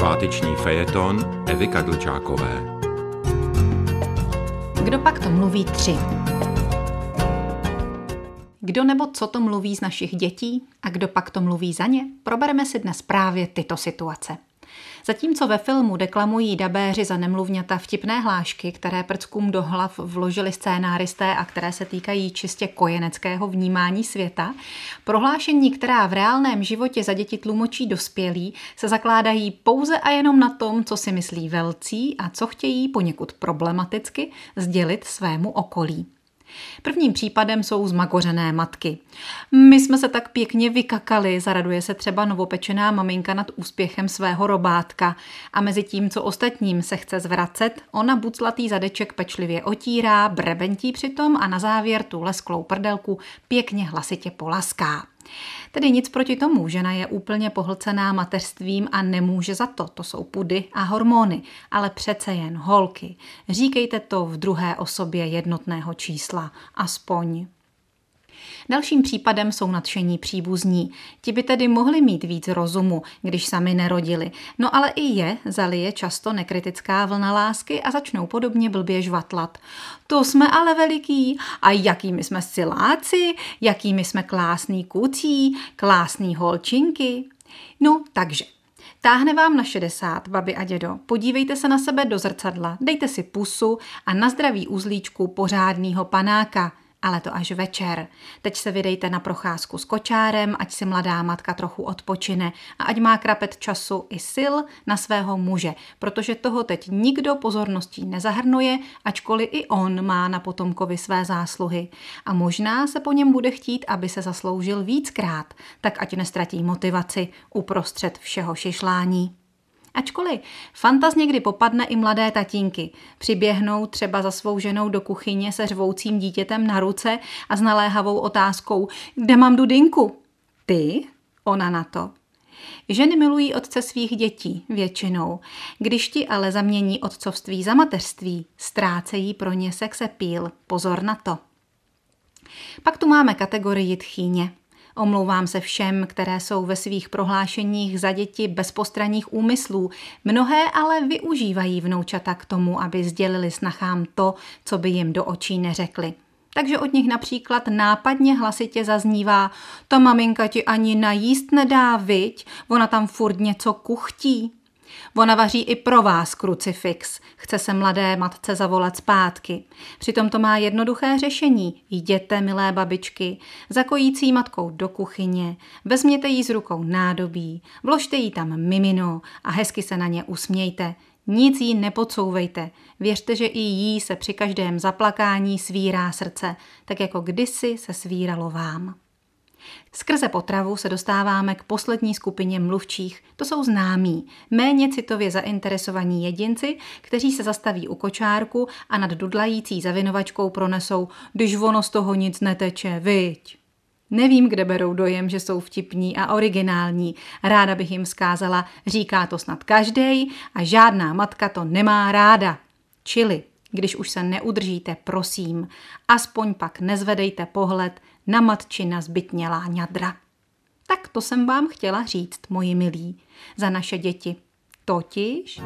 Sváteční fejeton Evy Kadlčákové. Kdo pak to mluví tři? Kdo nebo co to mluví z našich dětí a kdo pak to mluví za ně? Probereme si dnes právě tyto situace. Zatímco ve filmu deklamují dabéři za nemluvňata vtipné hlášky, které prckům do hlav vložili scénáristé a které se týkají čistě kojeneckého vnímání světa, prohlášení, která v reálném životě za děti tlumočí dospělí, se zakládají pouze a jenom na tom, co si myslí velcí a co chtějí poněkud problematicky sdělit svému okolí. Prvním případem jsou zmagořené matky. My jsme se tak pěkně vykakali, zaraduje se třeba novopečená maminka nad úspěchem svého robátka a mezi tím, co ostatním se chce zvracet, ona buclatý zadeček pečlivě otírá, brebentí přitom a na závěr tu lesklou prdelku pěkně hlasitě polaská. Tedy nic proti tomu, žena je úplně pohlcená mateřstvím a nemůže za to, to jsou pudy a hormony, ale přece jen holky. Říkejte to v druhé osobě jednotného čísla, aspoň. Dalším případem jsou nadšení příbuzní. Ti by tedy mohli mít víc rozumu, když sami nerodili. No ale i je zalije často nekritická vlna lásky a začnou podobně blbě žvatlat. To jsme ale veliký. A jakými jsme siláci, jakými jsme klásný kucí, klásný holčinky. No, takže Táhne vám na 60, babi a dědo. Podívejte se na sebe do zrcadla, dejte si pusu a na zdraví uzlíčku pořádného panáka ale to až večer. Teď se vydejte na procházku s kočárem, ať si mladá matka trochu odpočine a ať má krapet času i sil na svého muže, protože toho teď nikdo pozorností nezahrnuje, ačkoliv i on má na potomkovi své zásluhy. A možná se po něm bude chtít, aby se zasloužil víckrát, tak ať nestratí motivaci uprostřed všeho šišlání. Ačkoliv fantaz někdy popadne i mladé tatínky. Přiběhnou třeba za svou ženou do kuchyně se řvoucím dítětem na ruce a s naléhavou otázkou, kde mám dudinku? Ty? Ona na to. Ženy milují otce svých dětí většinou. Když ti ale zamění otcovství za mateřství, ztrácejí pro ně sexepíl. Pozor na to. Pak tu máme kategorii tchýně. Omlouvám se všem, které jsou ve svých prohlášeních za děti bez postranních úmyslů. Mnohé ale využívají vnoučata k tomu, aby sdělili snachám to, co by jim do očí neřekli. Takže od nich například nápadně hlasitě zaznívá ta maminka ti ani najíst nedá, viď? Ona tam furt něco kuchtí. Ona vaří i pro vás krucifix. Chce se mladé matce zavolat zpátky. Přitom to má jednoduché řešení. Jděte, milé babičky, za kojící matkou do kuchyně, vezměte jí z rukou nádobí, vložte jí tam mimino a hezky se na ně usmějte. Nic jí nepodsouvejte. Věřte, že i jí se při každém zaplakání svírá srdce, tak jako kdysi se svíralo vám. Skrze potravu se dostáváme k poslední skupině mluvčích. To jsou známí, méně citově zainteresovaní jedinci, kteří se zastaví u kočárku a nad dudlající zavinovačkou pronesou, když ono z toho nic neteče, viď. Nevím, kde berou dojem, že jsou vtipní a originální. Ráda bych jim skázala, říká to snad každej a žádná matka to nemá ráda. Čili, když už se neudržíte, prosím, aspoň pak nezvedejte pohled na matčina zbytnělá ňadra. Tak to jsem vám chtěla říct, moji milí, za naše děti. Totiž...